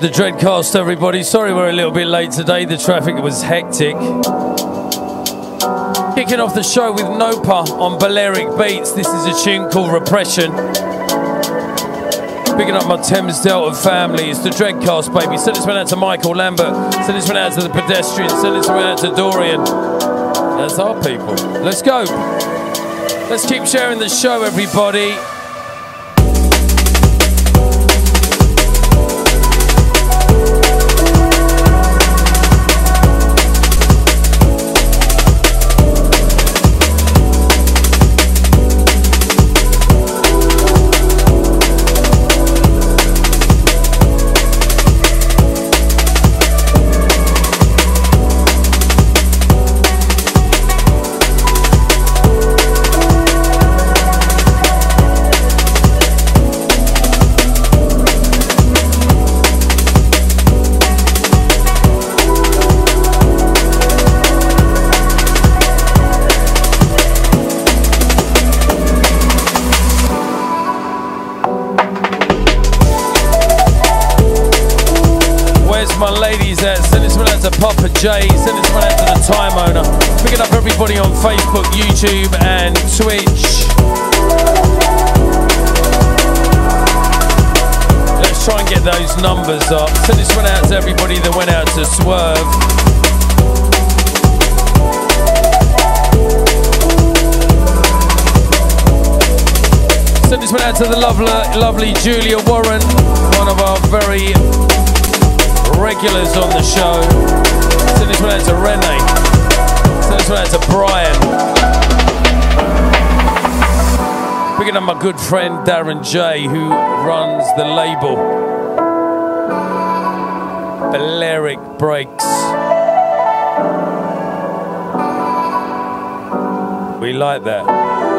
The Dreadcast, everybody. Sorry we're a little bit late today. The traffic was hectic. Kicking off the show with Nopa on Balearic Beats. This is a tune called Repression. Picking up my Thames Delta family. It's the Dreadcast, baby. Send this one out to Michael Lambert. Send this one out to the pedestrians. Send this one out to Dorian. That's our people. Let's go. Let's keep sharing the show, everybody. Papa J. Send this one out to the time owner. Picking up everybody on Facebook, YouTube, and Twitch. Let's try and get those numbers up. Send this one out to everybody that went out to Swerve. Send this one out to the lovely, lovely Julia Warren, one of our very regulars on the show. Send this one out to Rene. Send this one out to Brian. Picking up my good friend Darren J, who runs the label Balearic Breaks. We like that.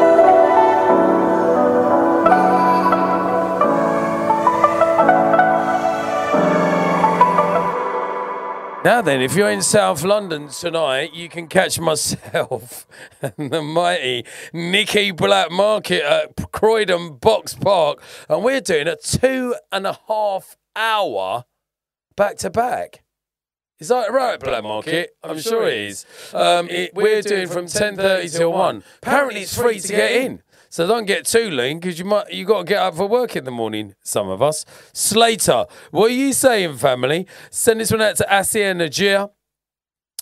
Now then, if you're in South London tonight, you can catch myself and the mighty Nicky Blackmarket at Croydon Box Park, and we're doing a two and a half hour back to back. Is that right, Black Market? I'm, sure it is. Um, it, we're doing from 10:30 till one. Apparently, it's free to get in. So don't get too lean because you might you got to get up for work in the morning. Some of us. Slater, what are you saying, family? Send this one out to Asia Najir.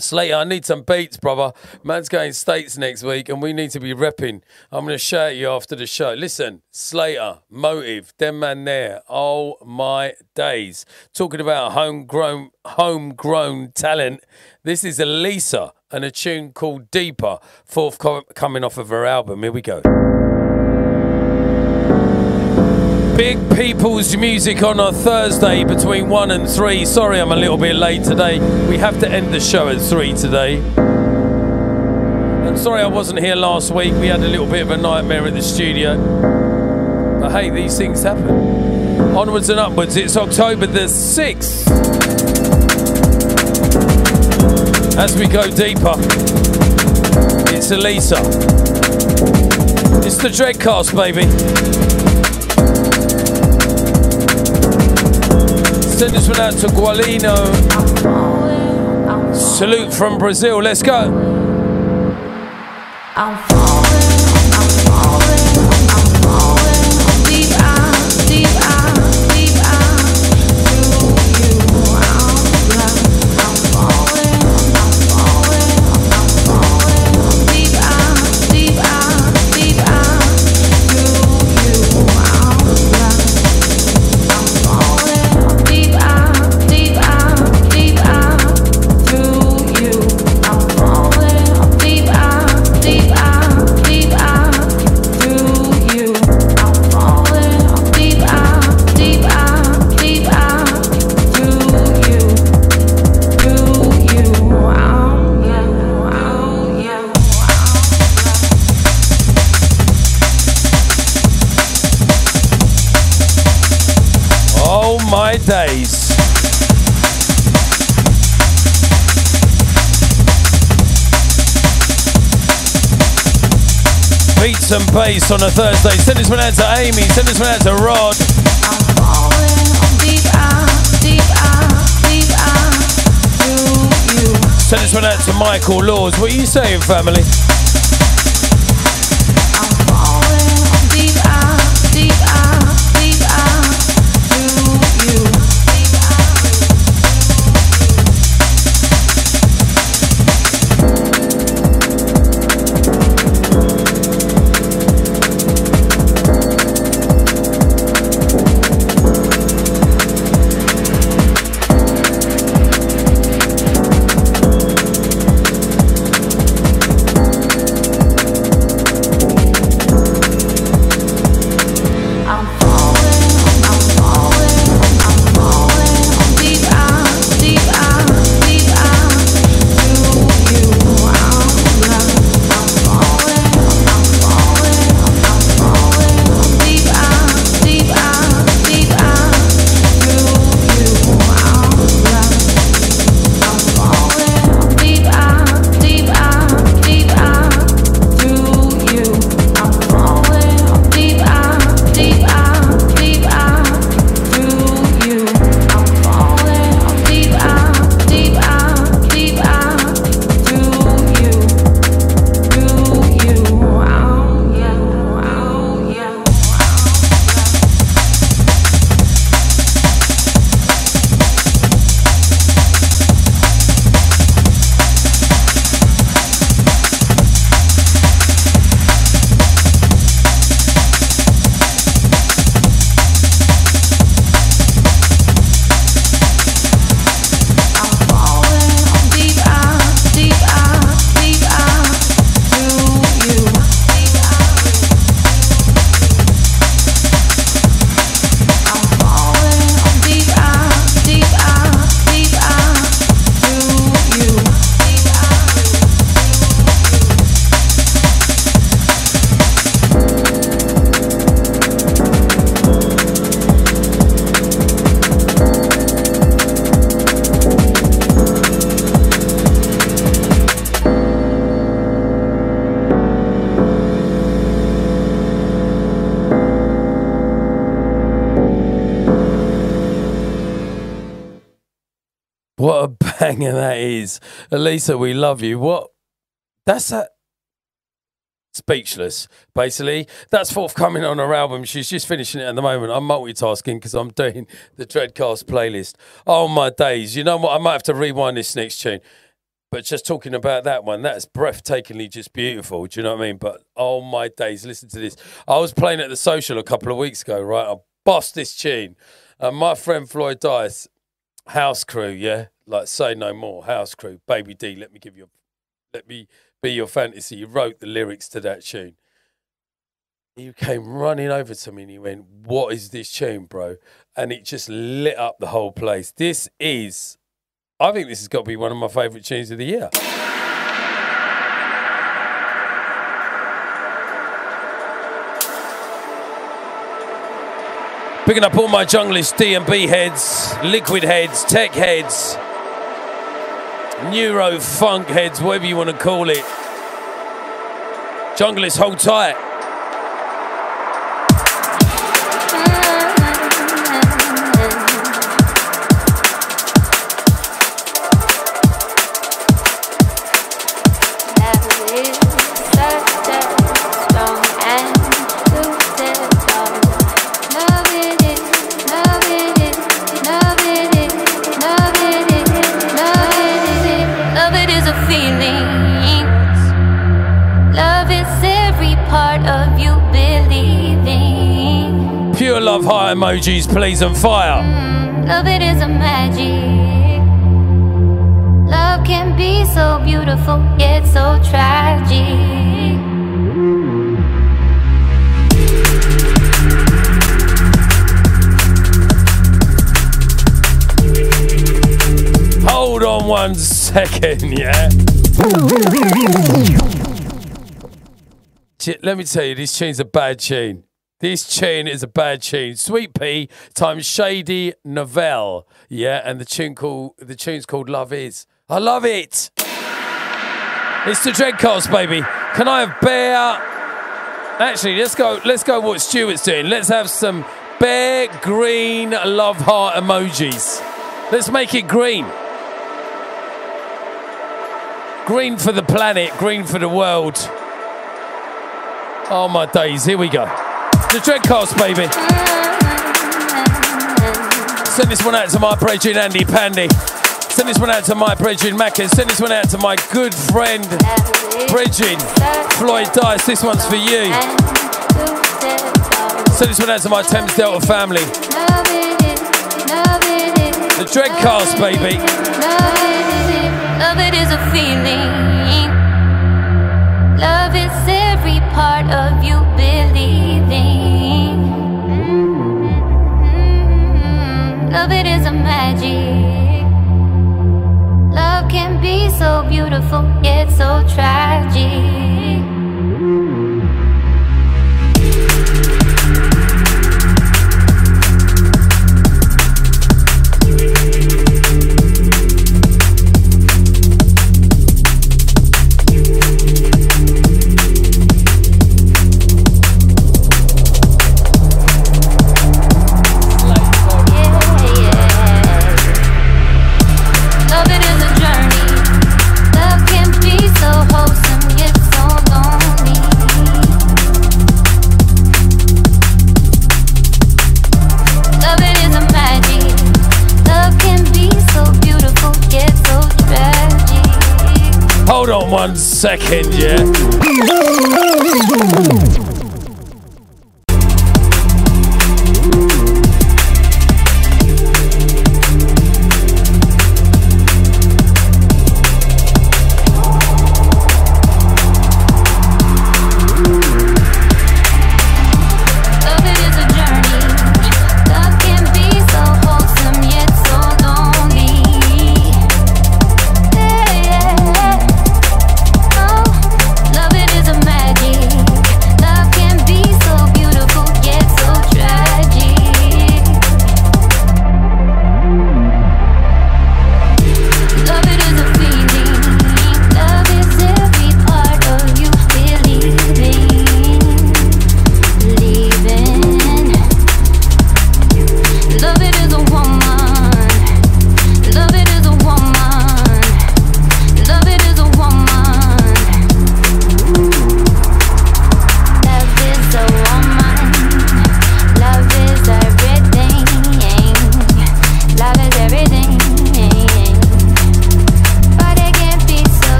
Slater, I need some beats, brother. Man's going States next week and we need to be repping. I'm going to shout you after the show. Listen, Slater, Motive, them man there. Oh my days. Talking about homegrown, homegrown talent. This is Elisa and a tune called Deeper, forthcoming off of her album. Here we go. Big People's Music on a Thursday between 1 and 3. Sorry I'm a little bit late today. We have to end the show at 3 today. And sorry I wasn't here last week. We had a little bit of a nightmare at the studio. But hey, these things happen. Onwards and upwards. It's October the 6th. As we go deeper, it's Elisa. It's the Dreadcast, baby. Send this one out to Gualino. Salute from Brazil. Let's go. Beats and Bass on a Thursday. Send this one out to Amy, send this one out to Rod. Deep deep deep send this one out to Michael Laws. What are you saying, family? Elisa, we love you. What? That's a. Speechless, basically. That's forthcoming on her album. She's just finishing it at the moment. I'm multitasking because I'm doing the Dreadcast playlist. Oh, my days. You know what? I might have to rewind this next tune. But just talking about that one, that's breathtakingly just beautiful. Do you know what I mean? But oh, my days. Listen to this. I was playing at the social a couple of weeks ago, right? I bossed this tune. And my friend Floyd Dice, House Crew, yeah? like say no more, House Crew, Baby D, let me give you, a, let me be your fantasy. You wrote the lyrics to that tune. He came running over to me and he went, "What is this tune, bro?" And it just lit up the whole place. This is, I think this has got to be one of my favourite tunes of the year. Picking up all my junglist D&B heads, liquid heads, tech heads, neuro funk heads, whatever you want to call it. Junglist, hold tight. Heart emojis, please, and fire. Mm, love it is a magic. Love can be so beautiful, yet so tragic. Hold on one second, yeah. Let me tell you, this tune's a bad tune. This tune is a bad tune. Sweet Pea times Shady Novell. Yeah, and the tune called the tune's called Love Is. I love it. It's the Dreadcast, baby. Can I have bear? Actually, let's go. Let's go. What Stuart's doing? Let's have some bear green love heart emojis. Let's make it green. Green for the planet, green for the world. Oh my days, here we go. The Dreadcast, baby. Send this one out to my brethren Andy Pandy. Send this one out to my brethren Mackin. Send this one out to my good friend brethren Floyd Dice. This one's for you. Send this one out to my Thames Delta family. The Dreadcast, baby. Love it is a feeling. Love is every part of you Love it is a magic. Love can be so beautiful, yet so tragic. Hold on one second, yeah.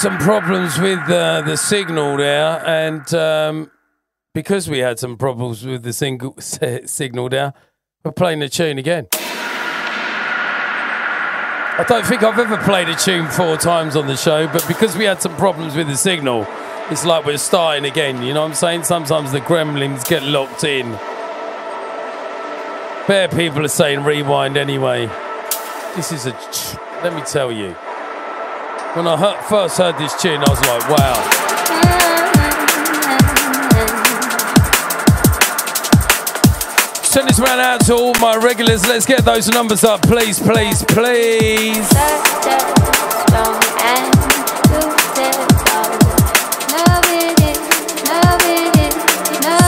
Some problems with uh, the signal there, and um, because we had some problems with the single signal there, we're playing the tune again. I don't think I've ever played a tune four times on the show, but because we had some problems with the signal, it's like we're starting again. You know what I'm saying? Sometimes the gremlins get locked in. Bare people are saying rewind anyway. This is a. Let me tell you. When I heard, first heard this tune, I was like, wow. Send this round out to all my regulars. Let's get those numbers up, please, please, please.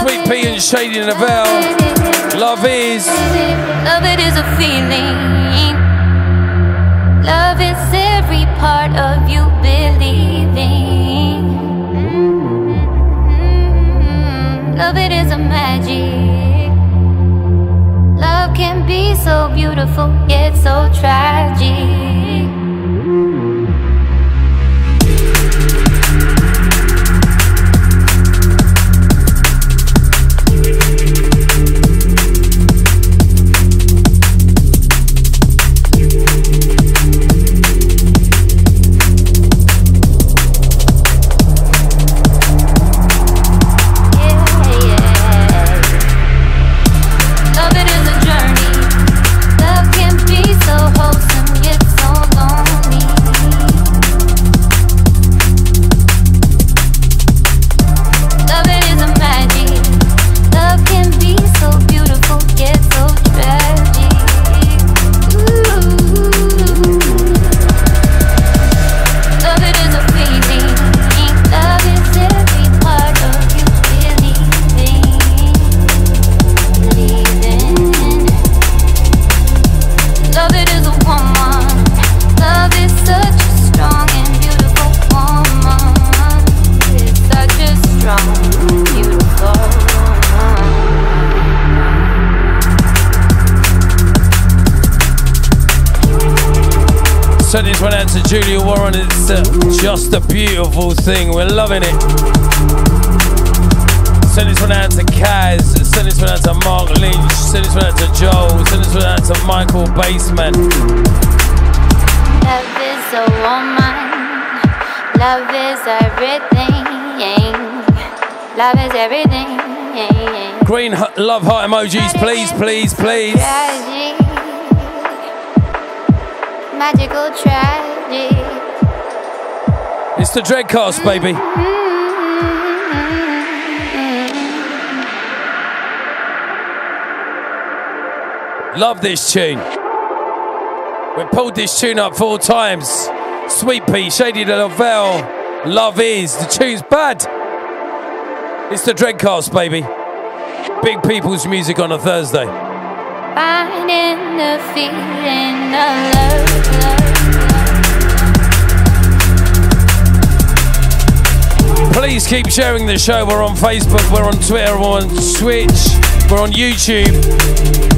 Sweet Pea and Shady Novell. is. Love is. Love it is a feeling. Love is every part of you believing. Love it is a magic. Love can be so beautiful, yet so tragic. To Julia Warren. It's uh, just a beautiful thing. We're loving it. Send this one out to Kaz. Send this one out to Mark Lynch. Send this one out to Joel. Send this one out to Michael Baseman. Love is a woman. Love is everything. Love is everything. Green love heart emojis, please, please, please. Magical tragic. It's the Dreadcast, mm-hmm. baby. Love this tune. We pulled this tune up four times. Sweet Pea, Shady Lavelle, Love Is. The tune's bad. It's the Dreadcast, baby. Big people's music on a Thursday. Please keep sharing the show. We're on Facebook, we're on Twitter, we're on Twitch, we're on YouTube.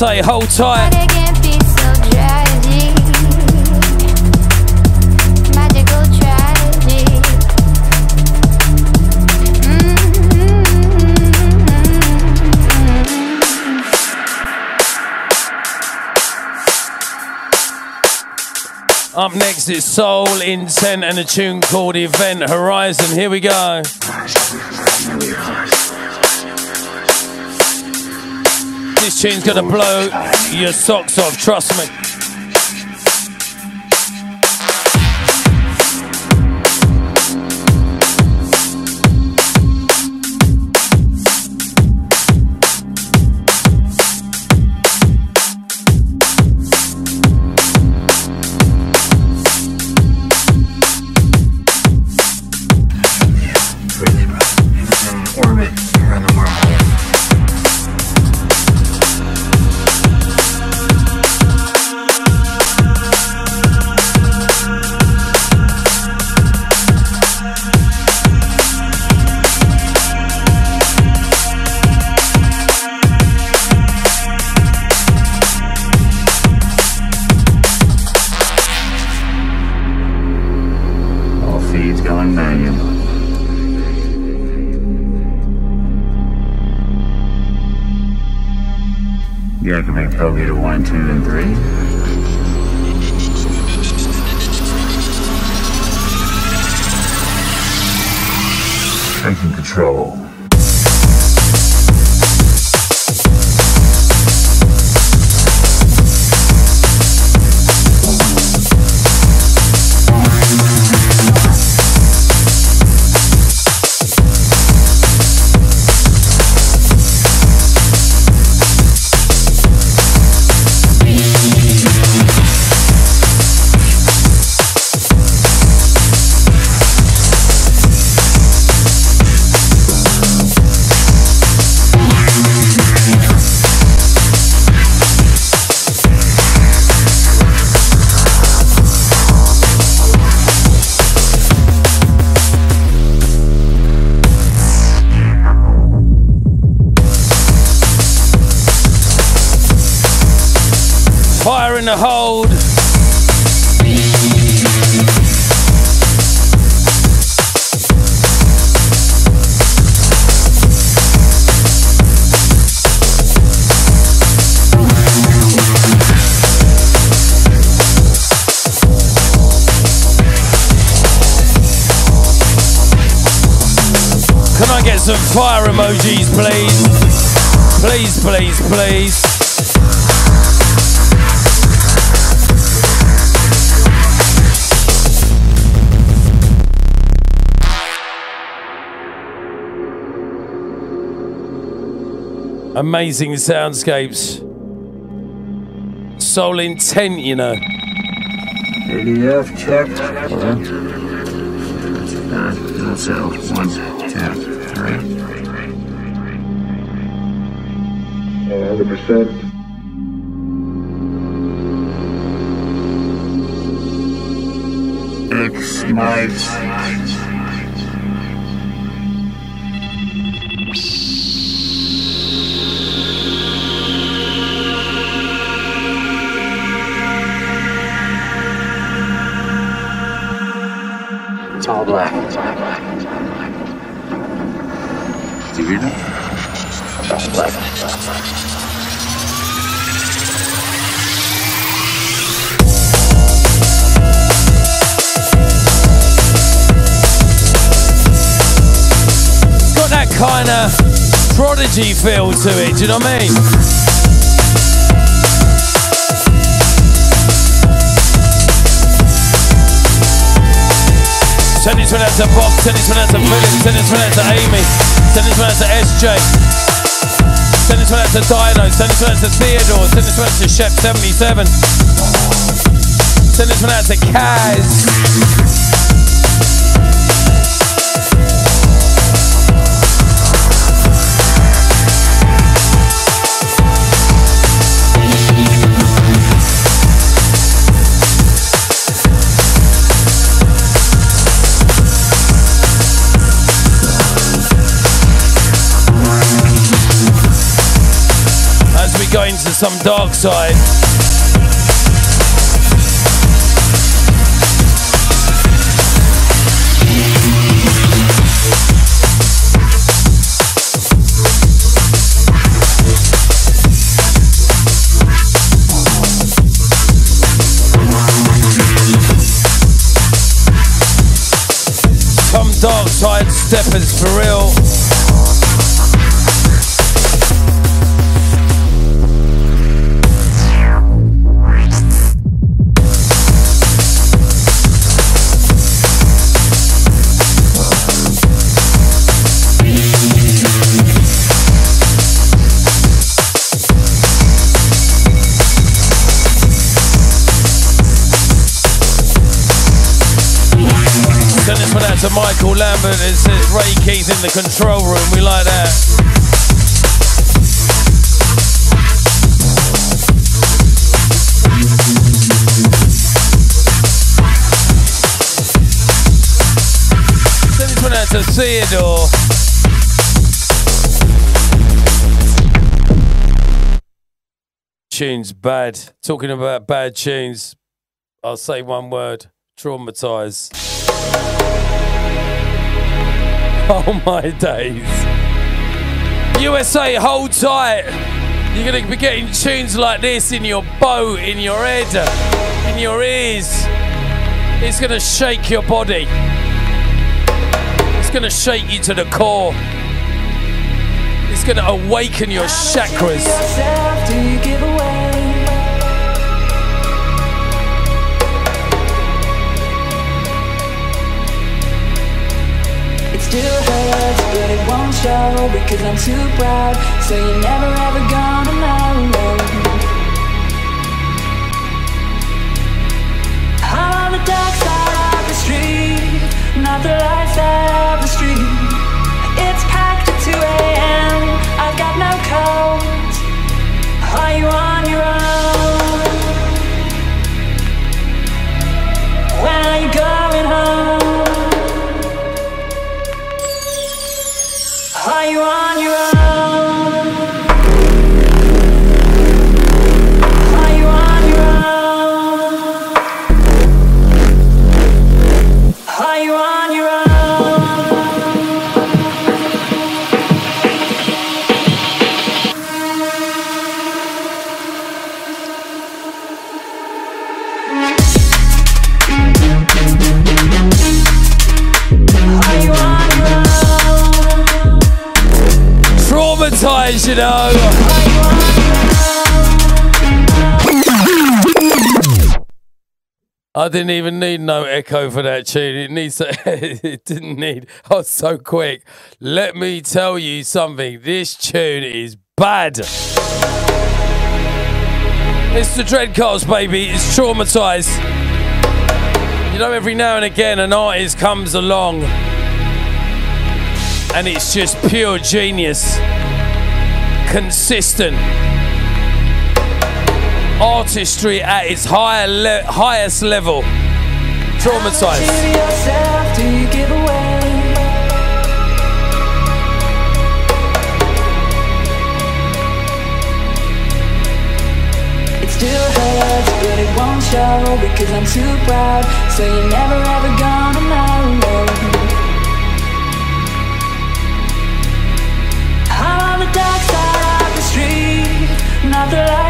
Say hold tight. Up next is Soul Intent and a tune called Event Horizon. Here we go. Tune's gonna blow your socks off, trust me. I can make Probeater 1, 2, and 3. taking control. Emojis, please? Please, please, please. Amazing soundscapes. Soul intent, you know. ADF checked. Nine, zero, 100%. X Knives. Prodigy feel to it, do you know what I mean? Send this one out to Bob, send this one out to Philip, send this one out to Amy, send this one out to SJ, send this one out to Dino, send this one out to Theodore, send this one out to Chef77, send this one out to Kaz. As we go some dark side. Some dark side steppers for real. To Michael Lambert. It says Ray Keith in the control room. We like that. Send this one out to Theodore. Tunes bad. Talking about bad tunes, I'll say one word traumatized. Oh my days. USA, hold tight. You're going to be getting tunes like this in your boat, in your head, in your ears. It's going to shake your body. It's going to shake you to the core. It's going to awaken your chakras. Still hurts, but it won't show because I'm too proud. So you're never ever gonna know. I'm on the dark side of the street, not the light side of the street. It's packed at 2 a.m. I've got no coat. Are you on your own? When are you going home? Didn't even need no echo for that tune. It needs to, it didn't need. I was so quick. Let me tell you something. This tune is bad. It's the Dreadcast, baby. It's traumatized. You know, every now and again, an artist comes along and it's just pure genius, consistent artistry at its higher le- highest level. Traumatized. Still hurts, but it won't show because I'm too proud. So you're never ever gonna know. I'm the dark side of the street, not the light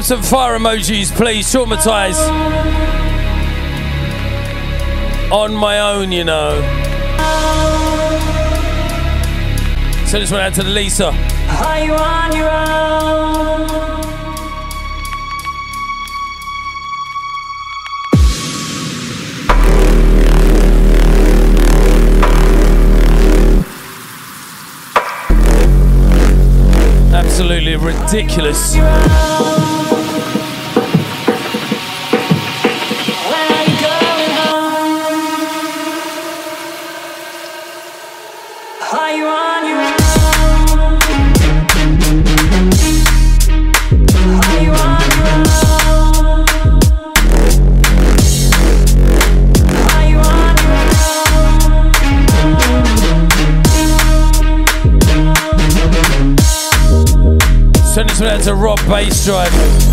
have some fire emojis, please? Traumatized. On my own, you know. Send this one out to the Lisa. Are you on your own? Absolutely ridiculous. To Rob Bass Drive.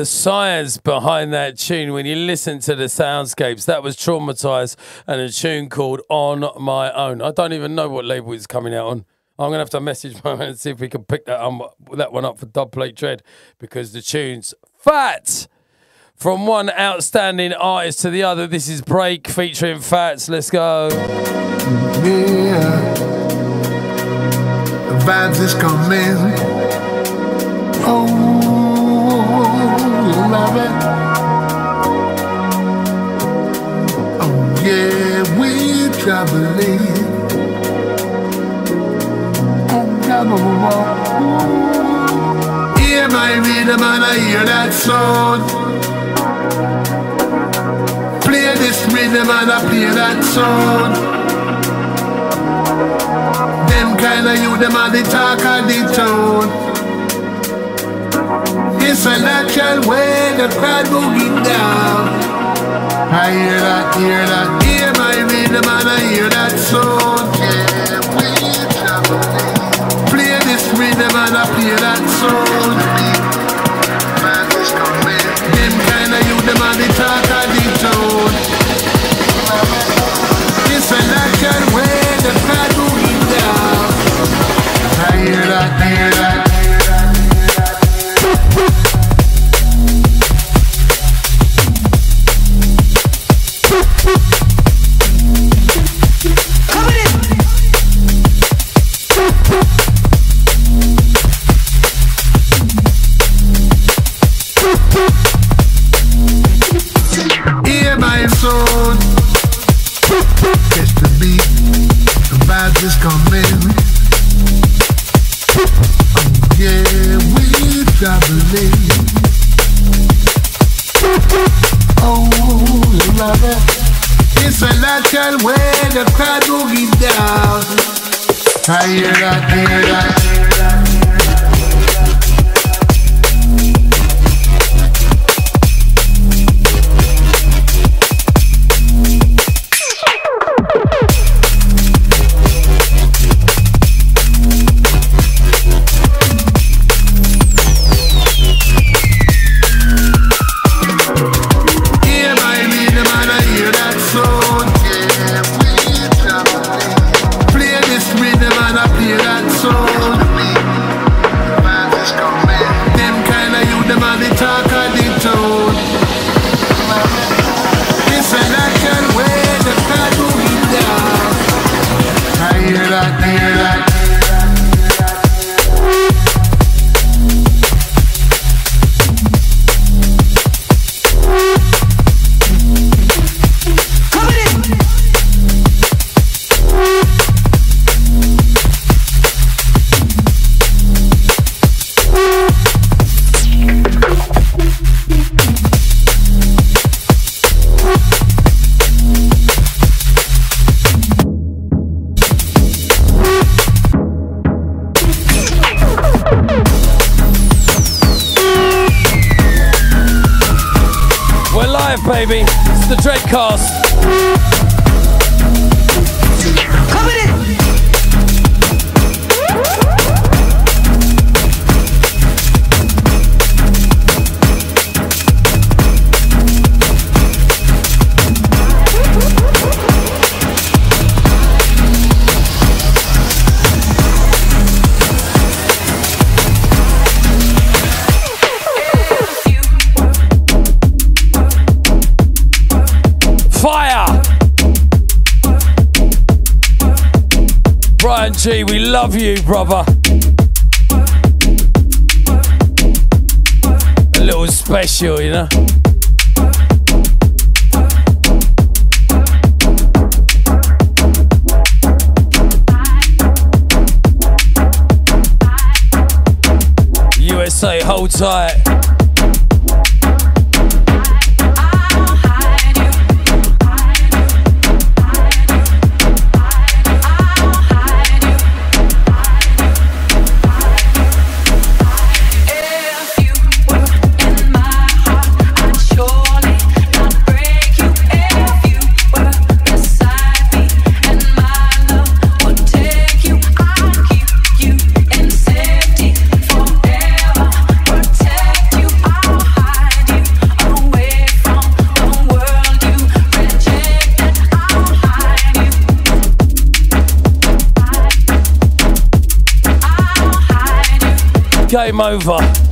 The science behind that tune, when you listen to the soundscapes, that was traumatized and a tune called On My Own. I don't even know what label it's coming out on. I'm gonna have to message my man and see if we can pick that um, that one up for Dubplate Dread because the tune's fat. from one outstanding artist to the other. This is Break featuring Fats. Let's go. Yeah. The vibes is coming. Oh, yeah, we're traveling. Oh, come on. Hear my rhythm and I hear that sound. Play this rhythm and I play that song. Them kind of you, them are the talk of the town. It's a natural way the crowd moving down. I hear that, hear that, hear my rhythm and I hear that sound. Yeah, we traveling. Play this rhythm and I play that sound. You, brother. A little special, you know? USA, hold tight. Game over.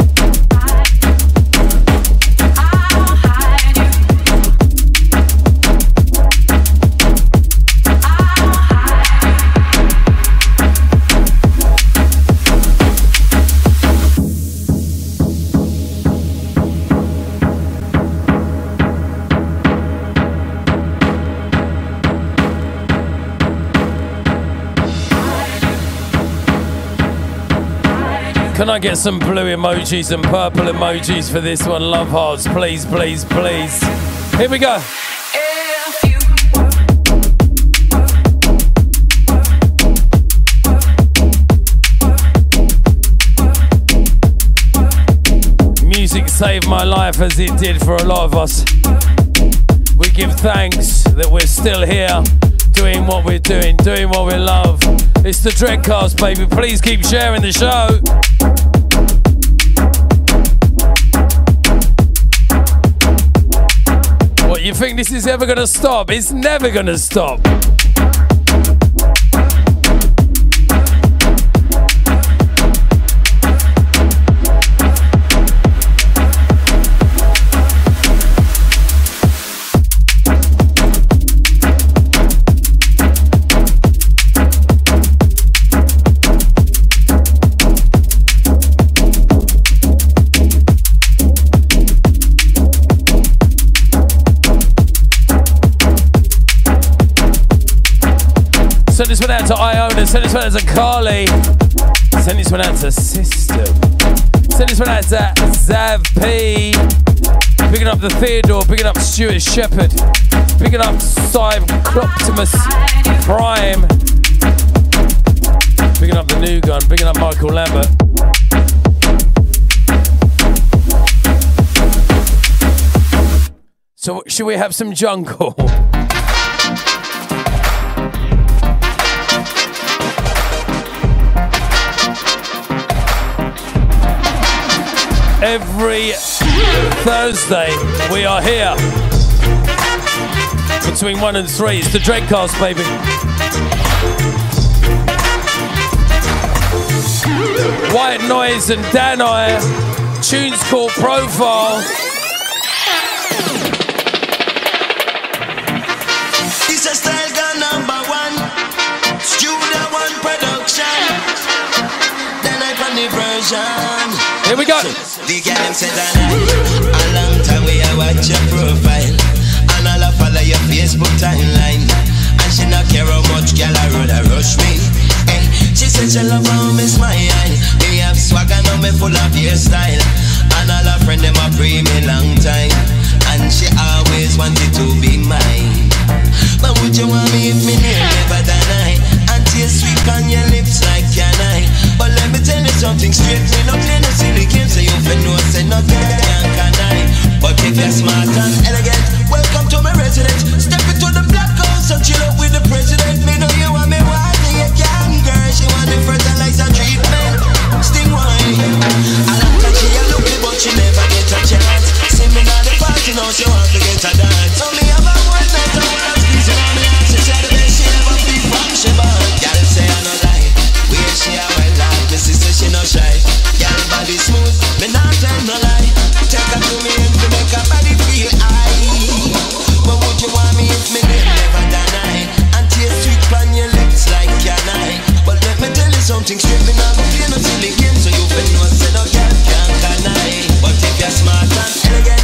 Can I get some blue emojis and purple emojis for this one? Love hearts, please, please, please. Here we go. Music saved my life as it did for a lot of us. We give thanks that we're still here doing what we're doing, doing what we love. It's the Dreadcast, baby. Please keep sharing the show. You think this is ever gonna stop? It's never gonna stop. To Iona. Send this one out to Carly. Send this one out to System. Send this one out to Zav P. Picking up the Theodore. Picking up Stuart Shepherd. Picking up Simon Cloptimus Prime. Picking up the new gun. Picking up Michael Lambert. So, should we have some jungle? Every Thursday, we are here between one and three. It's the Dreadcast, baby. White Noise and Danai. Tunes called Profile. This a style gun number one. Studio one production. Then I version. Here we go. The girl them said that a long time we I watch your profile and all I follow your Facebook timeline. And she not care how much girl I rather rush me. Hey, she said she love how me smile. Me have swagger now me full of your style. And all her friend them a pray me long time. And she always wanted to be mine. But would you want me if me name never deny? And taste sweet on your lips like can I? But let me tell you something straight. Me no play silly so you fin know say no girl can can I? But if you're smart and elegant, welcome to my residence. Step into the black house and chill up with the president. Me know you want me and you can, girl. She want the fertilizer treatment, sting wine. I like that she a looky, but she never get a chance. See me now the party now, she want to get a dance. So me have one night, I wanna squeeze her on me ass. She said the best she ever feel from she born. Girl say I no lie, where she a well like me sister she no shy. Body smooth, me not tell no lie. Take her to me and to make her body feel high. But would you want me if me name never deny? And taste sweet on your lips like can I? But let me tell you something straight, me not play no silly game, so you fin know say no girl can can I? But if you're smart and elegant,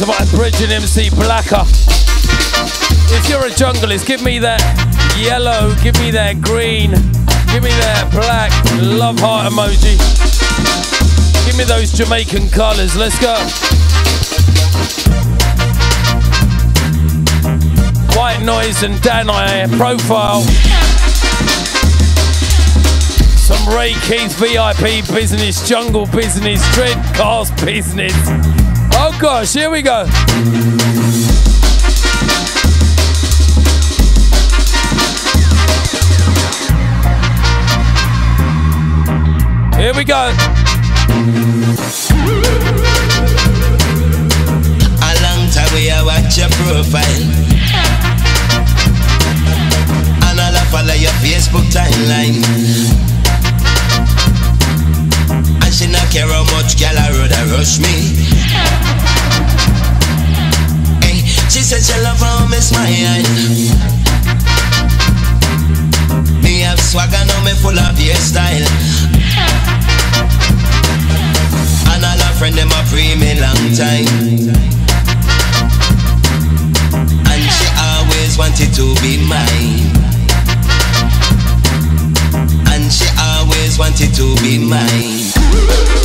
to my Bridget MC Blacker. If you're a junglist, give me that yellow, give me that green, give me that black love heart emoji. Give me those Jamaican colours. Let's go. White Noise and Dan I profile. Some Ray Keith VIP business, jungle business, dreadcast business. Gosh, here we go. Here we go. A long time we a watch your profile. And all I follow your Facebook timeline. And she not care how much gal I rush me. Said she love how me smile. Me have swagger now me full of your style. And all her friend them a pre me long time. And she always wanted to be mine. And she always wanted to be mine.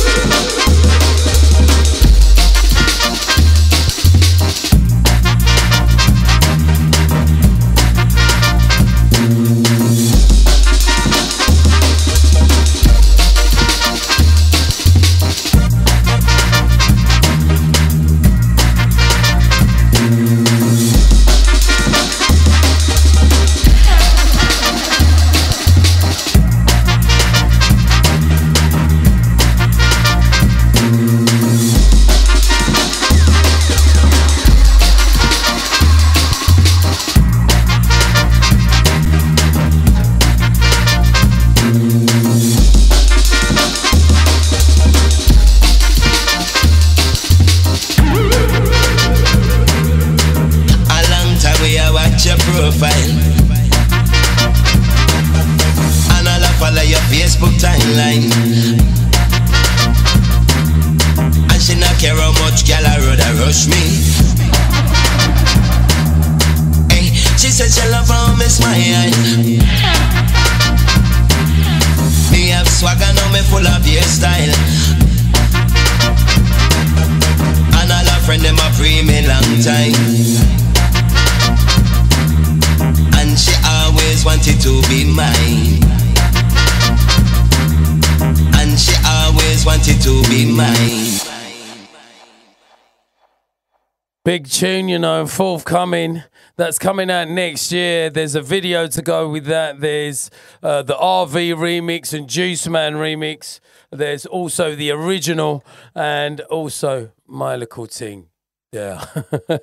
Tune, you know, forthcoming. That's coming out next year. There's a video to go with that. There's uh, the RV remix and Juice Man remix. There's also the original and also my little ting. Yeah.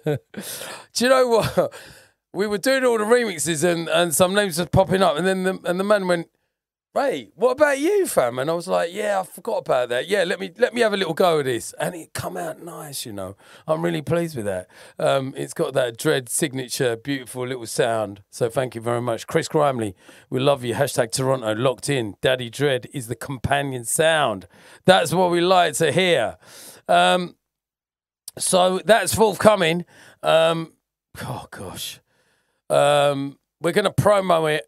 Do you know what? We were doing all the remixes and, and some names were popping up, and then the, and the man went, Ray, what about you, fam? And I was like, yeah, I forgot about that. Yeah, let me let me have a little go at this, and it come out nice. You know, I'm really pleased with that. Um, it's got that dread signature, beautiful little sound. So thank you very much, Chris Grimley. We love you. Hashtag Toronto locked in. Daddy Dread is the companion sound. That's what we like to hear. Um, so that's forthcoming. Um, oh gosh, um, we're to promo it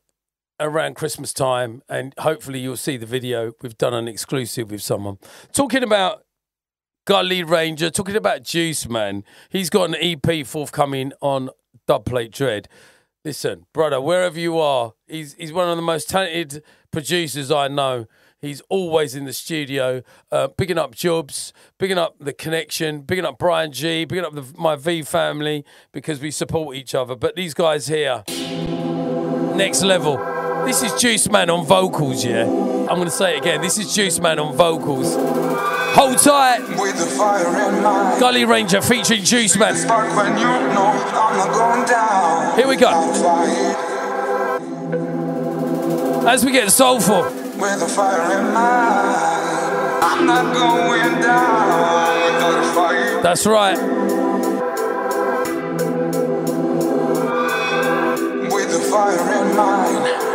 around Christmas time, and hopefully you'll see the video. We've done an exclusive with someone talking about Gully Ranger, talking about Juice Man. He's got an EP forthcoming on Dubplate Dread. Listen, brother, wherever you are, he's he's one of the most talented producers I know. He's always in the studio, uh, picking up jobs, picking up the connection, picking up Brian G, picking up the, my V family because we support each other. But these guys here, next level. This is Juice Man on vocals, yeah? I'm going to say it again. This is Juice Man on vocals. Hold tight. With the fire in mind. Gully Ranger featuring Juice Man. Spark when you know I'm not going down. Here we go. As we get soulful. with the fire in mind. I'm not going down without a fight. That's right. With the fire in mind.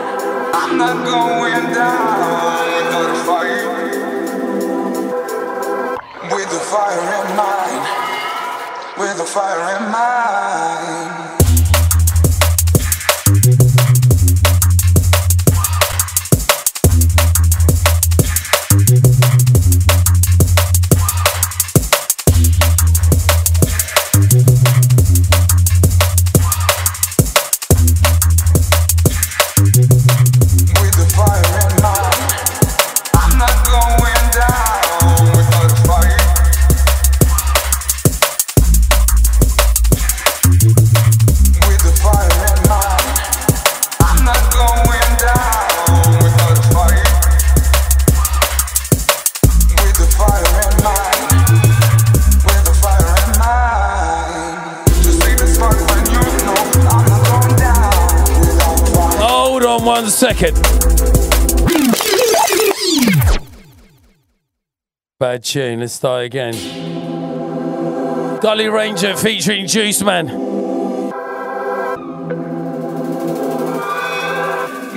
Fire in mind. With the fire in mind. second. Bad tune. Let's start again. Gully Ranger featuring Juice Man.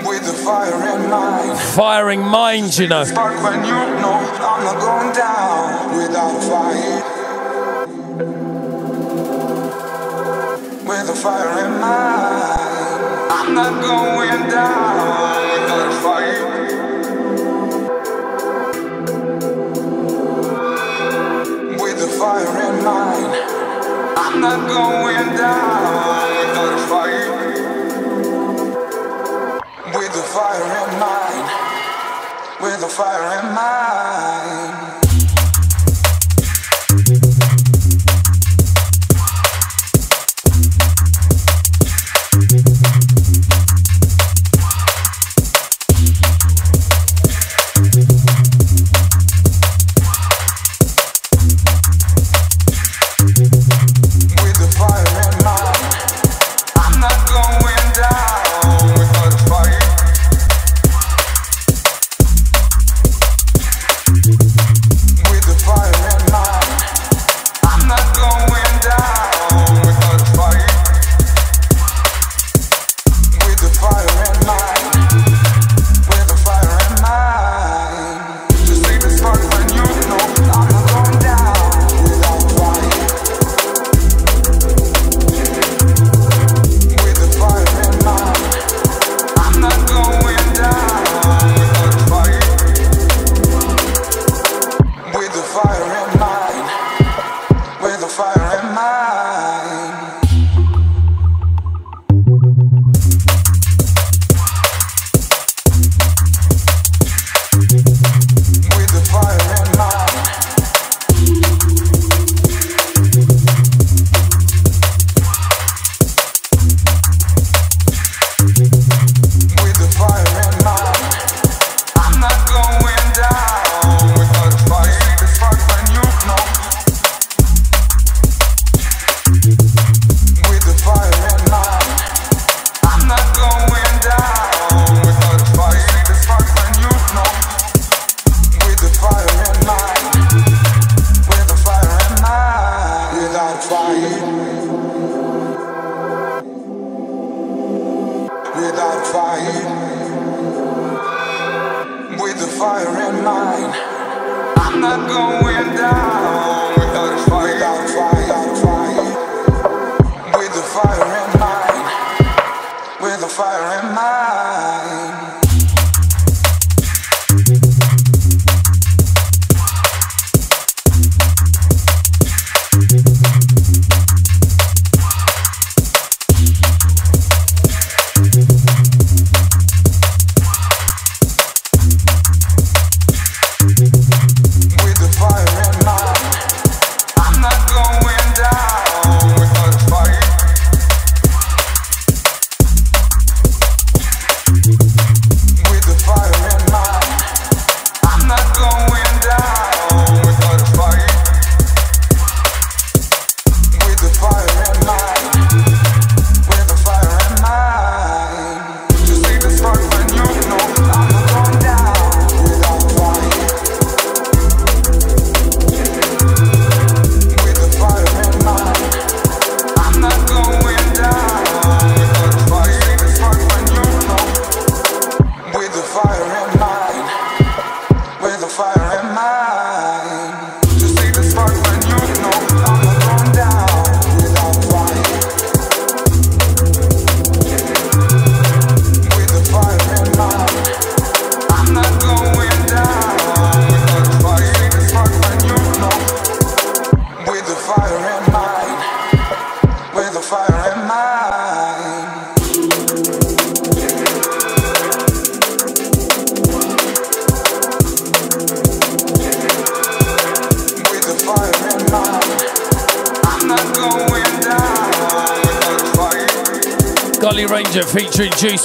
With the firing mind. Firing mind, you know. Spark when you know I'm not going down without fire. With the mind. I'm not going not going down without a. With a fire in mind. With a fire in mind.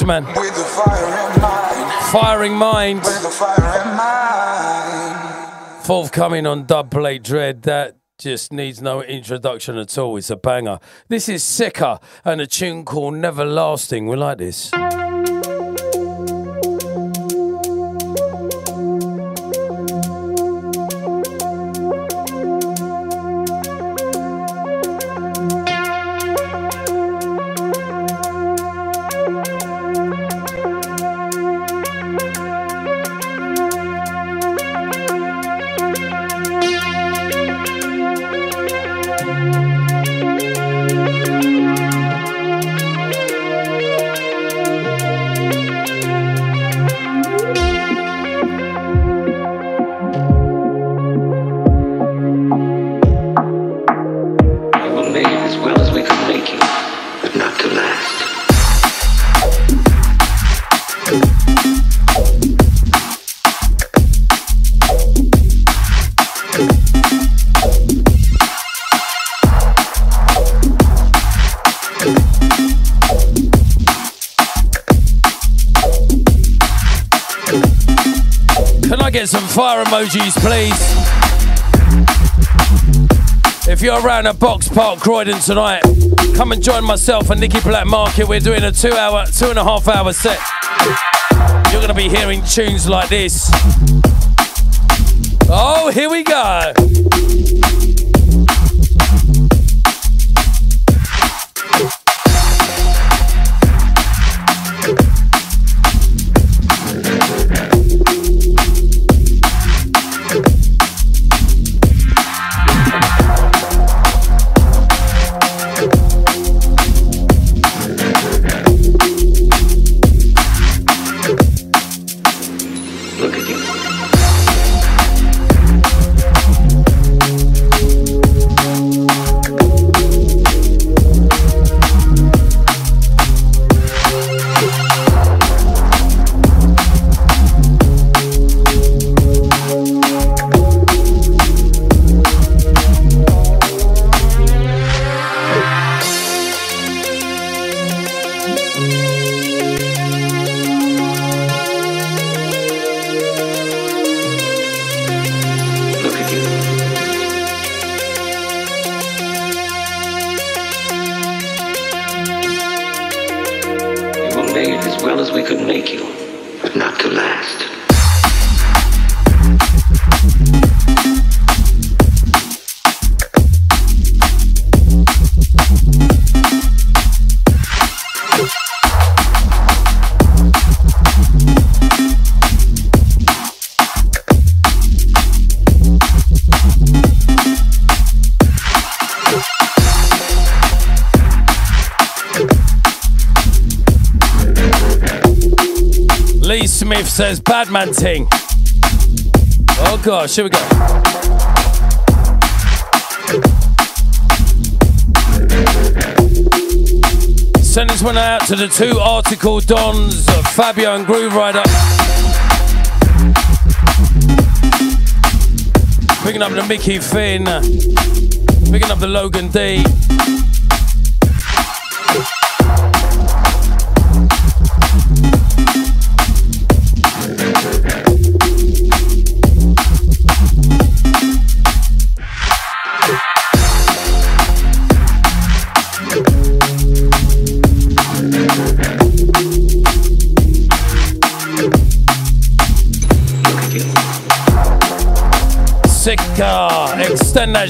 man. Firing Mind. Firing Mind. Forthcoming on Dubplate Dread. That just needs no introduction at all. It's a banger. This is Sicker and a tune called Neverlasting. We like this. Emojis, please? If you're around at Boxpark Croydon tonight, come and join myself and Nicky Blackmarket. We're doing a two hour, two and a half hour set. You're gonna be hearing tunes like this. Oh, here we go. Says Badman ting. Oh gosh, here we go. Send this one out to the two article dons, Fabio and Grooverider. Picking up the Mickey Finn, picking up the Logan D.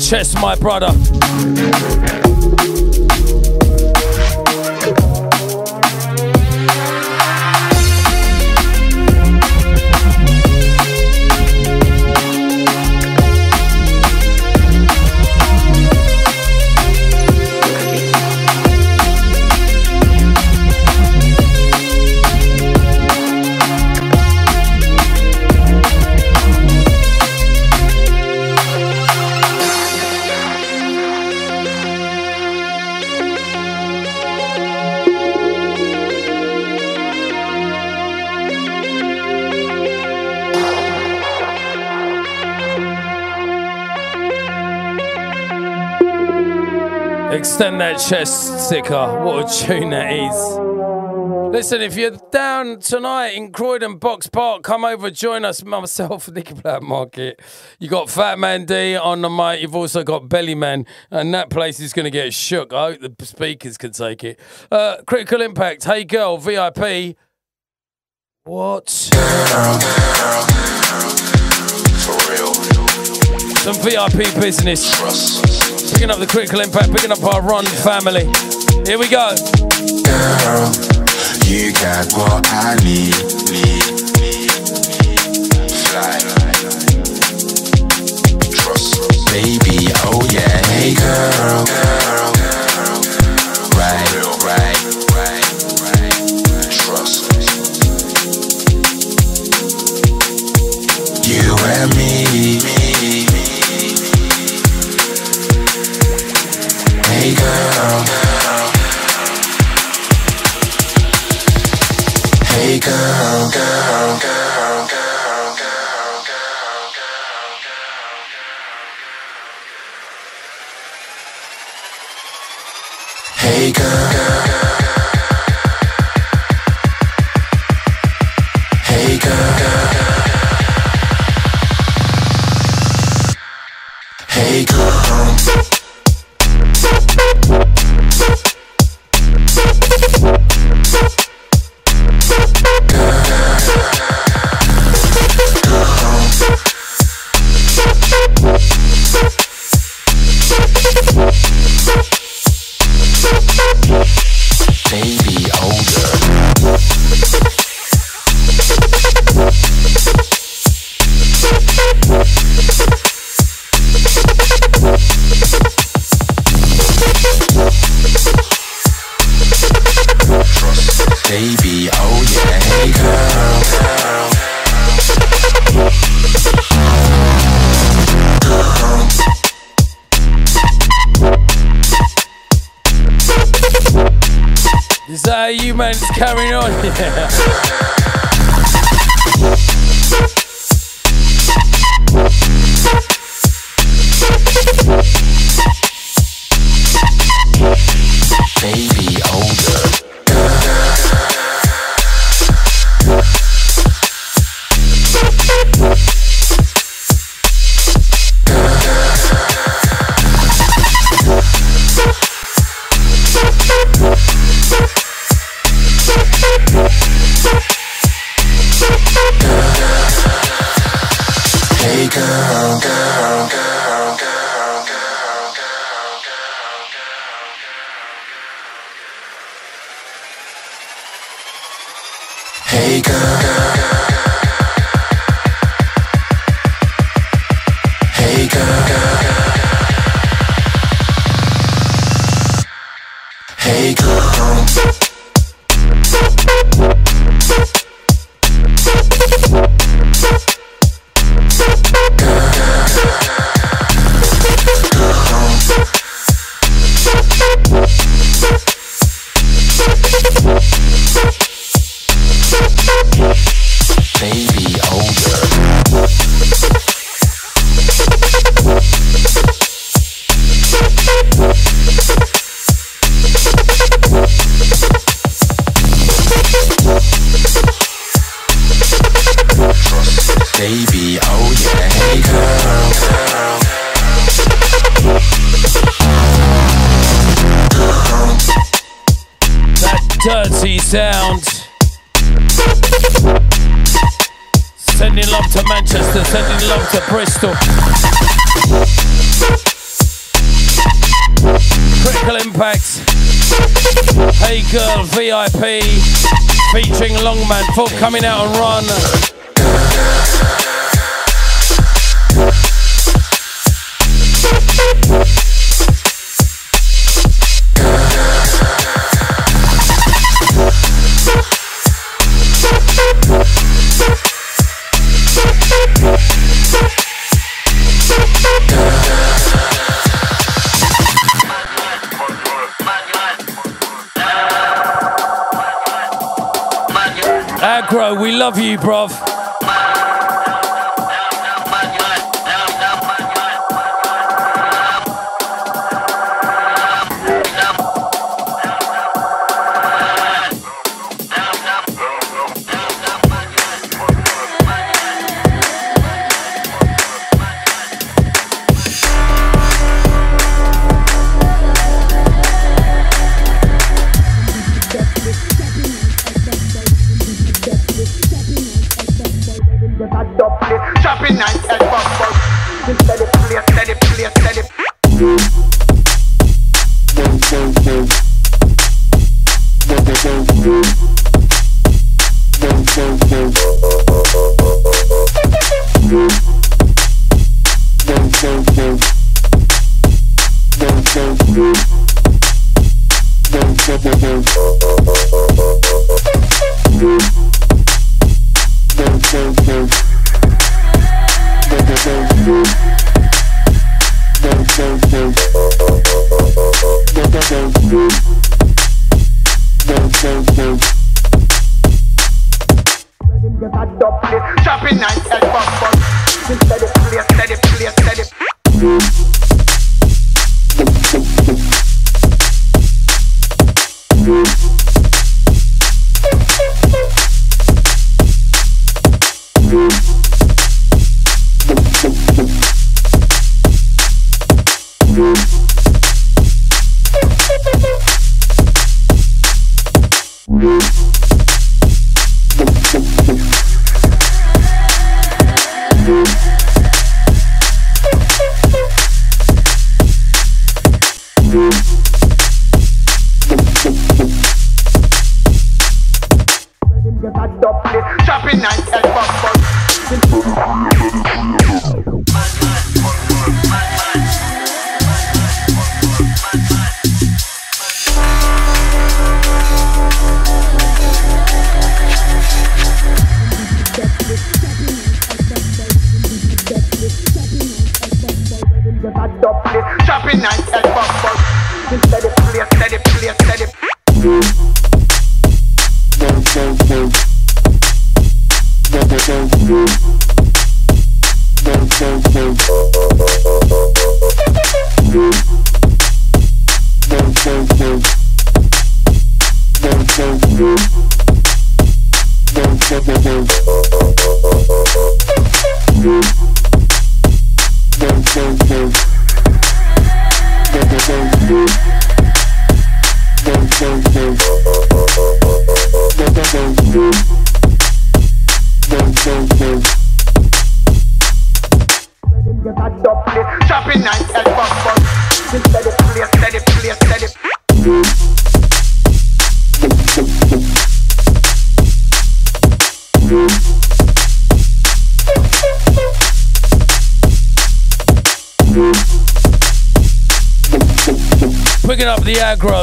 chest, my brother. Chest, sicker. What a tune that is. Listen, if you're down tonight in Croydon Boxpark, come over, join us, myself, Nicky Blackmarket. You got Fat Man D on the mic. You've also got Belly Man, and that place is going to get shook. I hope the speakers can take it. Uh, Critical Impact. Hey girl, VIP. What? Some VIP business. Picking up the Critical Impact, picking up our Run family. Here we go. Girl, you got what I need. Fly, trust, baby, oh yeah. Hey girl, girl, girl, girl, girl, girl, girl, girl, girl. Hey girl. carrying on. Yeah. we go. Girl VIP featuring Longman for coming out and run. Necro, we love you, bruv.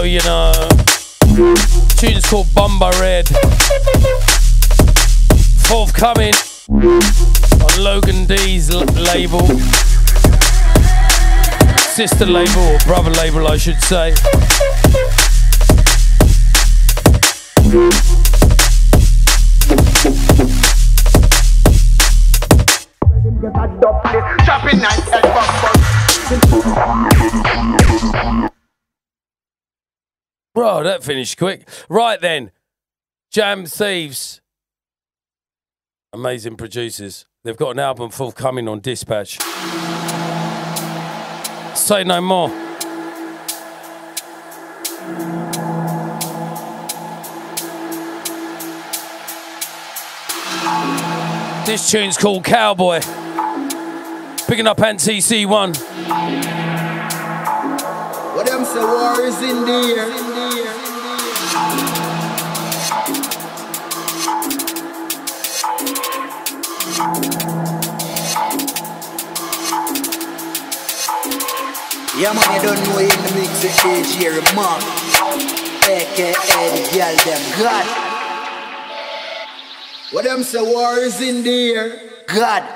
You know. Tune's called Bumba Red. Forthcoming on Logan D's l- label. Sister label, or brother label, I should say. Quick. Right then, Jam Thieves. Amazing producers. They've got an album forthcoming on Dispatch. Say no more. This tune's called Cowboy. Picking up Anti C1. What them say war is in the air. Yeah man, you don't know in the mix with AJ Remark AKA the girl them God. What them say war is in the air? God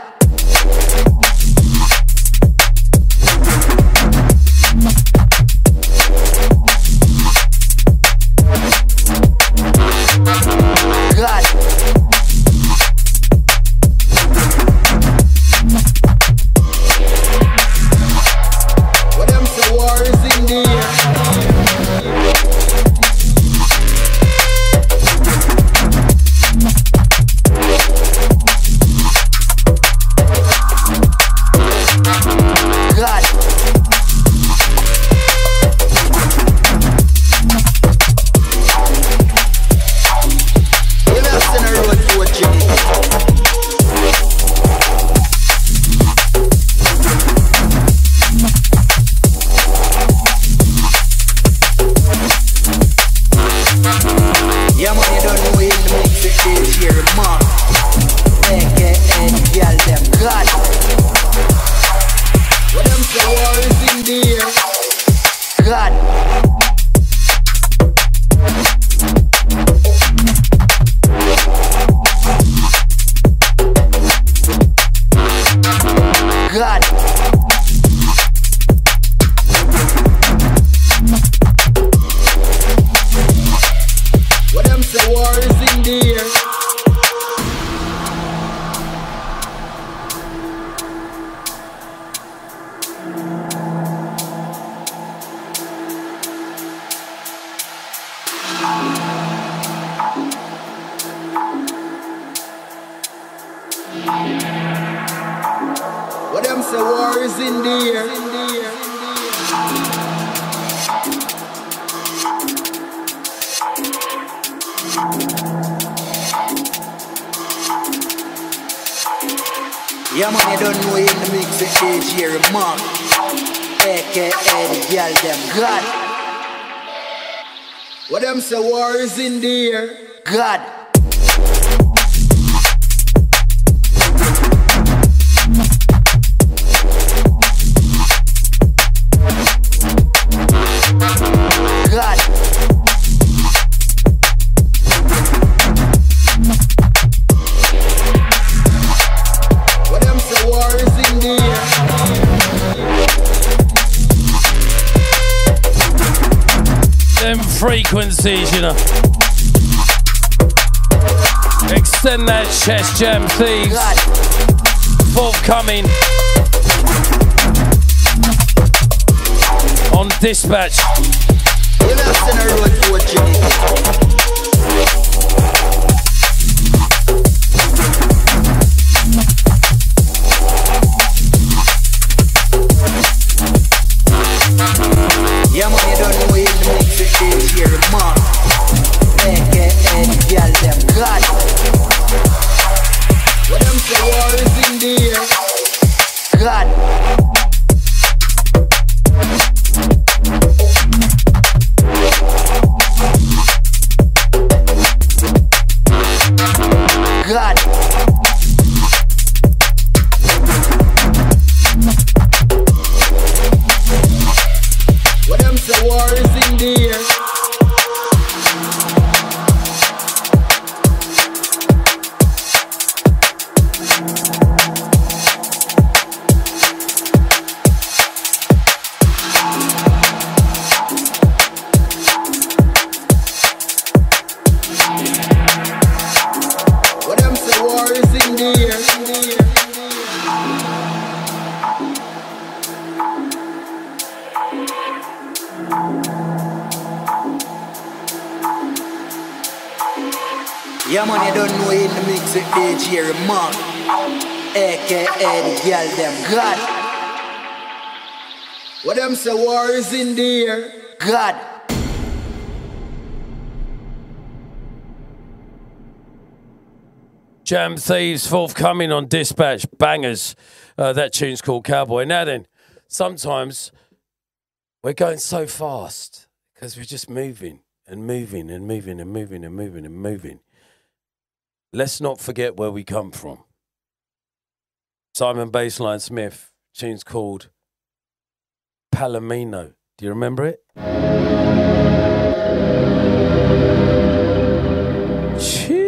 thieves. Forthcoming. On dispatch. Jam Thieves forthcoming on dispatch. Bangers. Uh, that tune's called Cowboy. Now then, sometimes we're going so fast because we're just moving and moving and moving and moving and moving and moving. Let's not forget where we come from. Simon Bassline Smith, tune's called Palomino. Do you remember it? Jeez.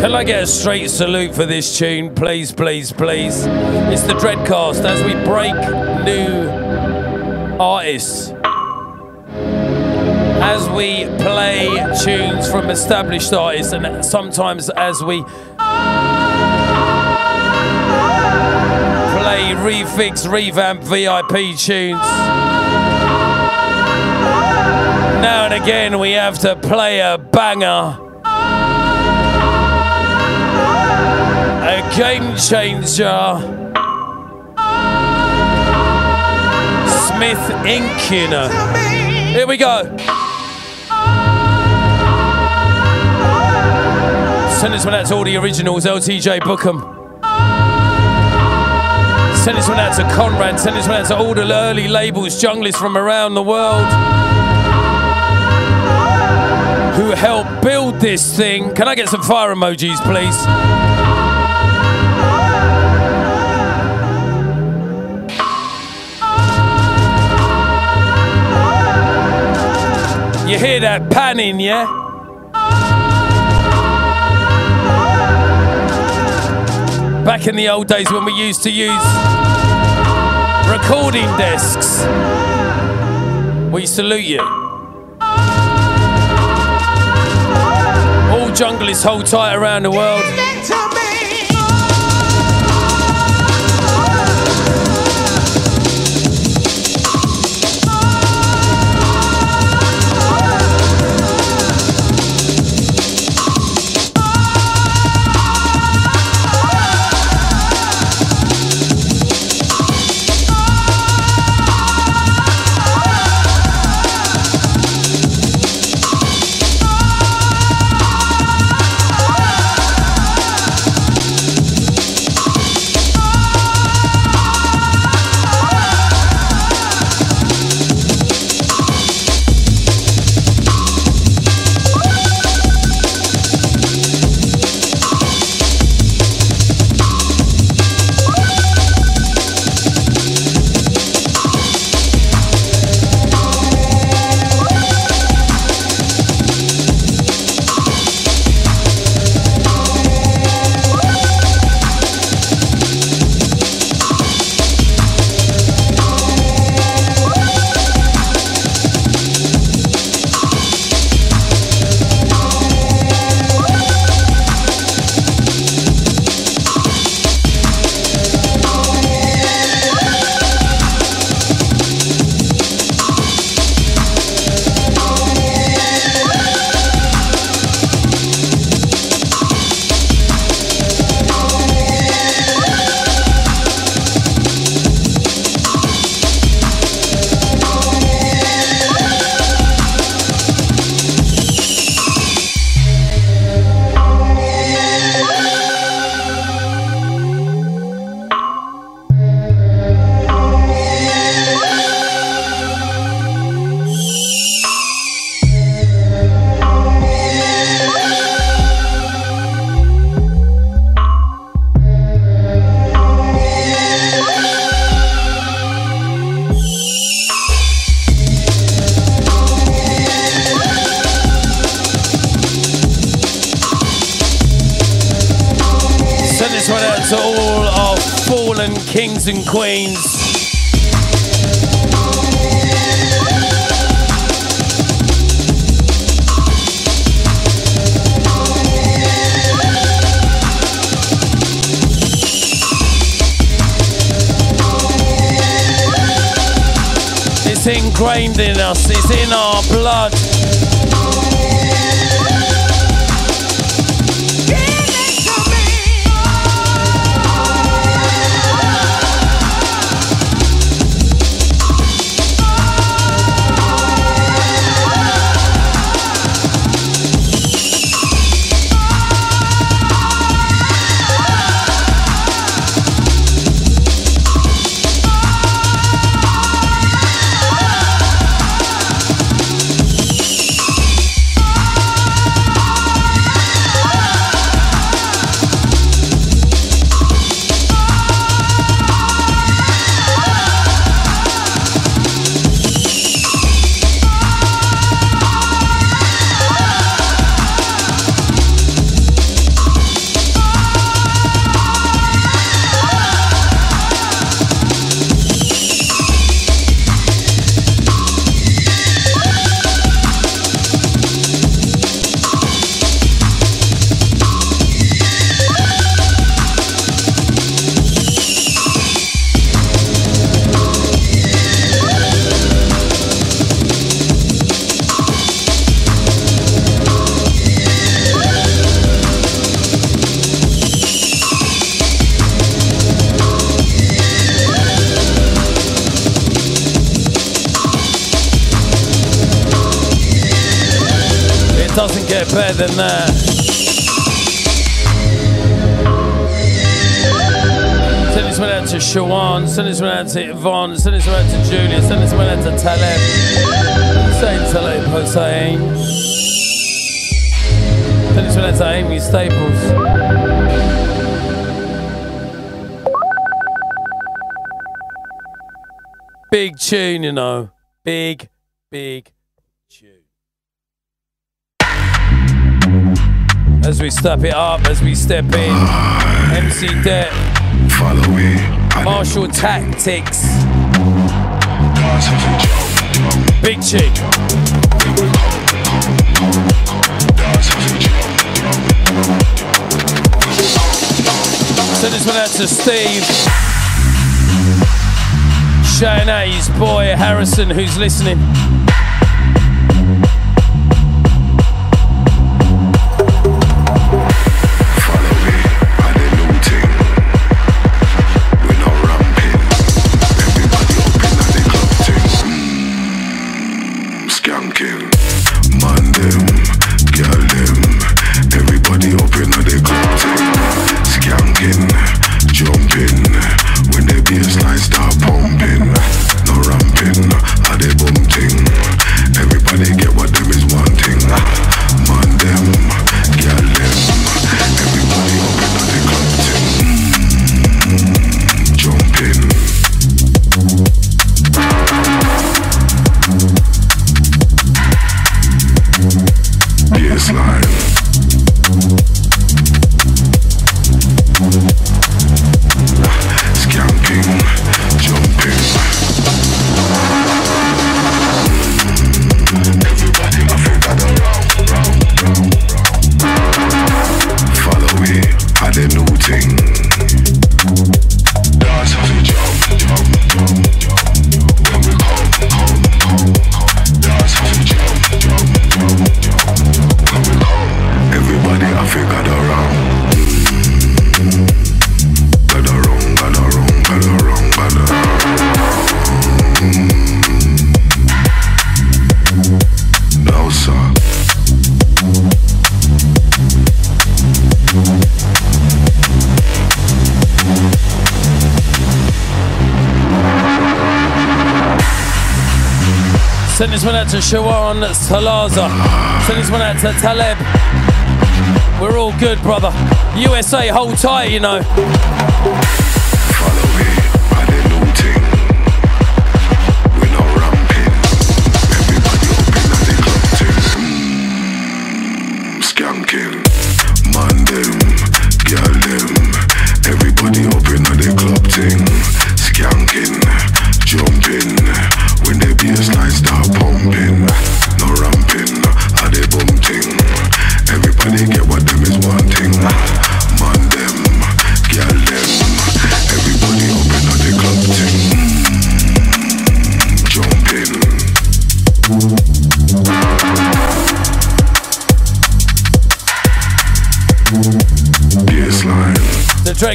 Can I get a straight salute for this tune, please, please, please? It's the Dreadcast as we break new artists. As we play tunes from established artists, and sometimes as we play refix, revamp VIP tunes. Now and again, we have to play a banger. A game changer. Smith Inc. Here we go. Send this one out to all the originals, LTJ Bukem. Send this one out to Conrad. Send this one out to all the early labels, junglists from around the world who helped build this thing. Can I get some fire emojis, please? Hear that panning, yeah? Back in the old days when we used to use recording desks, we salute you. All junglists hold tight around the world. Ingrained in us, it's in to Yvonne, send this out to Julia, send this out to Taleb. Say Taleb Hussein. Send this out to Amy Staples. Big tune, you know. Big, big tune. As we step it up, as we step in, MC Det, Follow me. Martial Tactics, Big Chick. Send this one out to Steve. Shouting out his boy Harrison who's listening. To Shawan Salaza. Send this one out to Taleb. We're all good, brother. USA, hold tight, you know.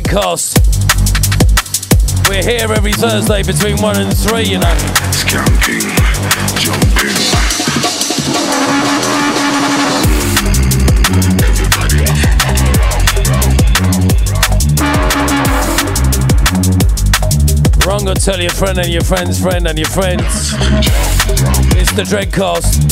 Dreadcast. We're here every Thursday between 1 and 3, you know. Skanking, jumping. Wrong, go tell your friend and your friend's friend and your friends. It's the Dreadcast.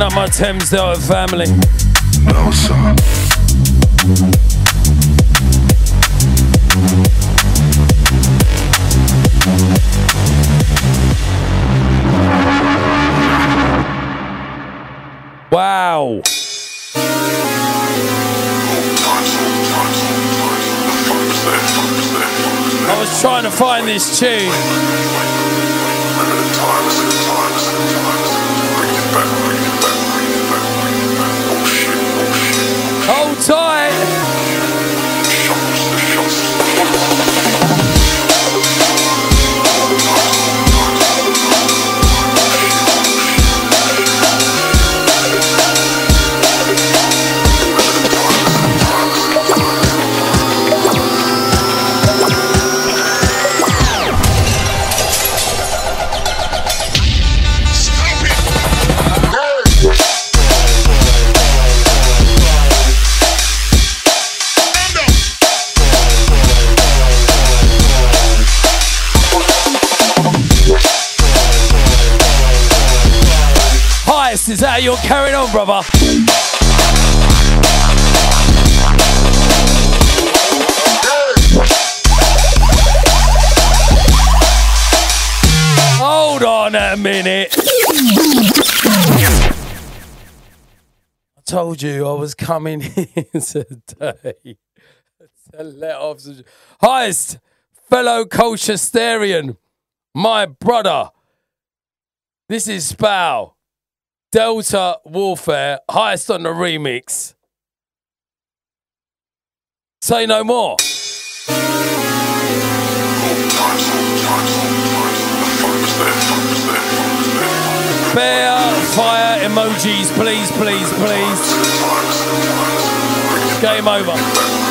Picking up my Thames Delta family. Sir. Wow. I was trying to find this tune. Told you I was coming in today to let off some. Heist fellow Colchesterian, my brother. This is Spow. Delta Warfare, Heist on the remix. Say no more. Bear fire emojis, please, please, please. Game over.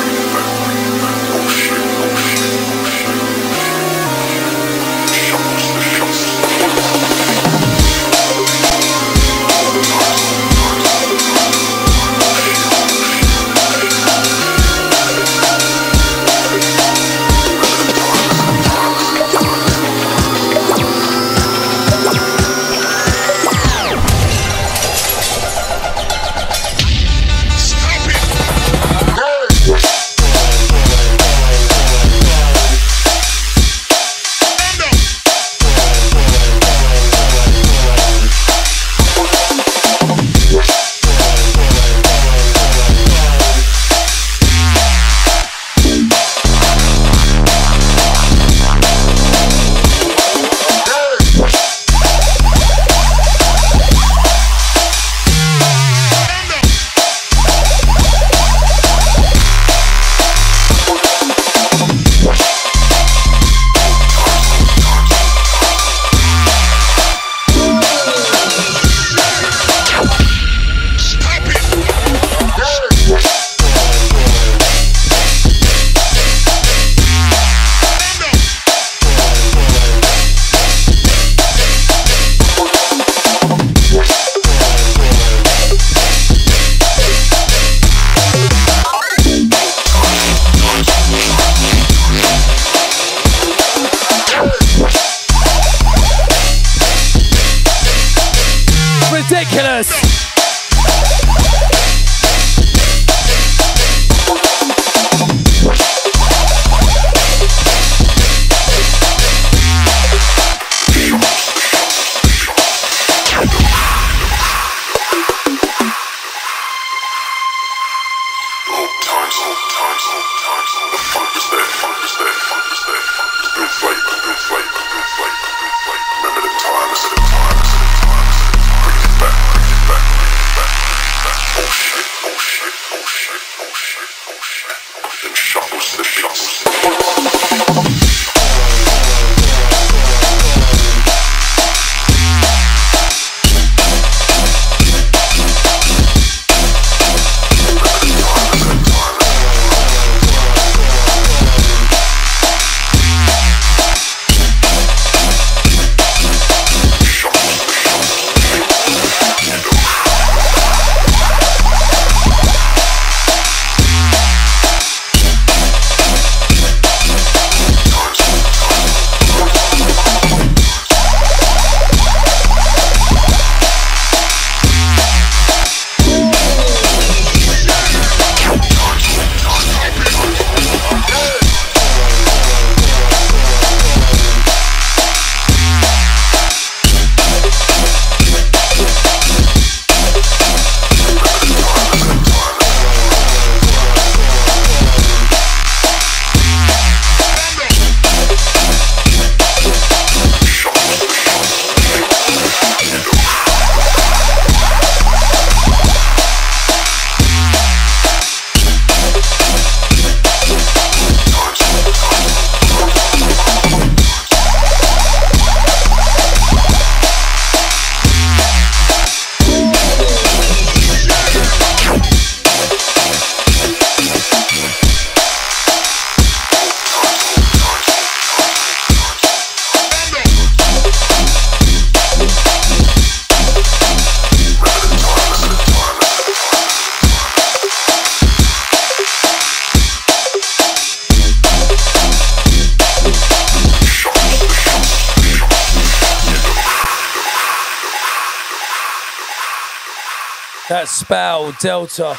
Delta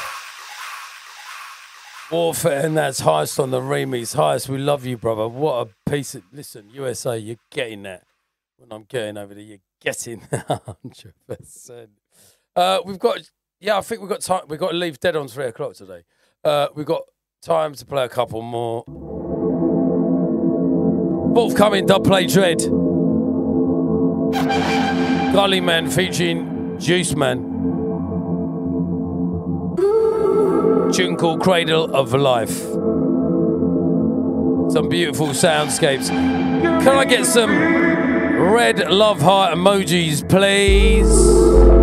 Warfare, and that's Heist on the remix. Heist, we love you, brother. What a piece of. Listen, USA, you're getting that. When I'm getting over there, you're getting that 100%. Uh, we've got, yeah, I think we've got time. We've got to leave dead on three o'clock today. Uh, we've got time to play a couple more. Forthcoming Dubplate Dread. Gully Man featuring Juice Man. Tune called Cradle of Life. Some beautiful soundscapes. Can I get some red love heart emojis, please?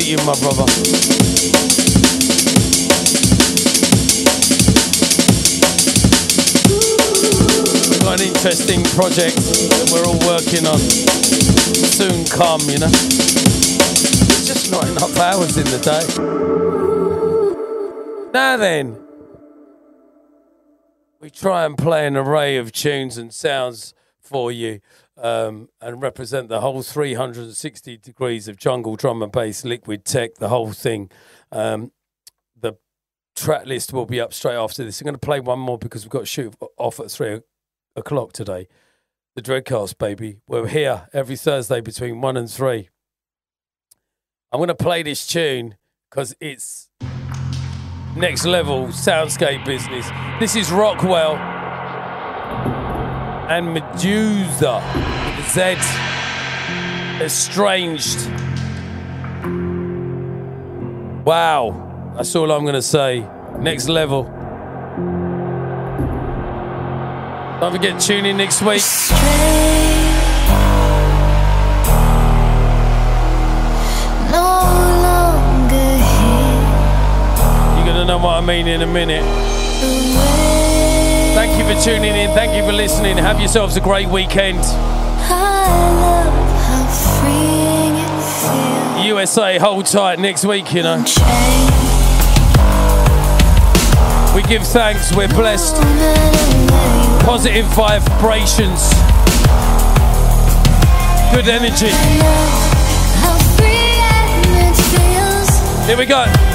Salute you, my brother. We've got an interesting project that we're all working on. Soon come, you know. There's just not enough hours in the day. Now then, we try and play an array of tunes and sounds for you um, and represent the whole 360 degrees of jungle drum and bass, liquid tech, the whole thing. Um, the track list will be up straight after this. I'm going to play one more because we've got to shoot off at three o'clock today. The Dreadcast, baby. We're here every Thursday between one and three. I'm going to play this tune because it's next level soundscape business. This is Rockwell and Medusa Z. Estranged. Wow, that's all I'm gonna say. Next level. Don't forget, tune in next week. No longer here. You're gonna know what I mean in a minute. Thank you for tuning in. Thank you for listening. Have yourselves a great weekend. USA, hold tight next week, you know. We give thanks, we're blessed. Positive vibrations. Good energy. Here we go.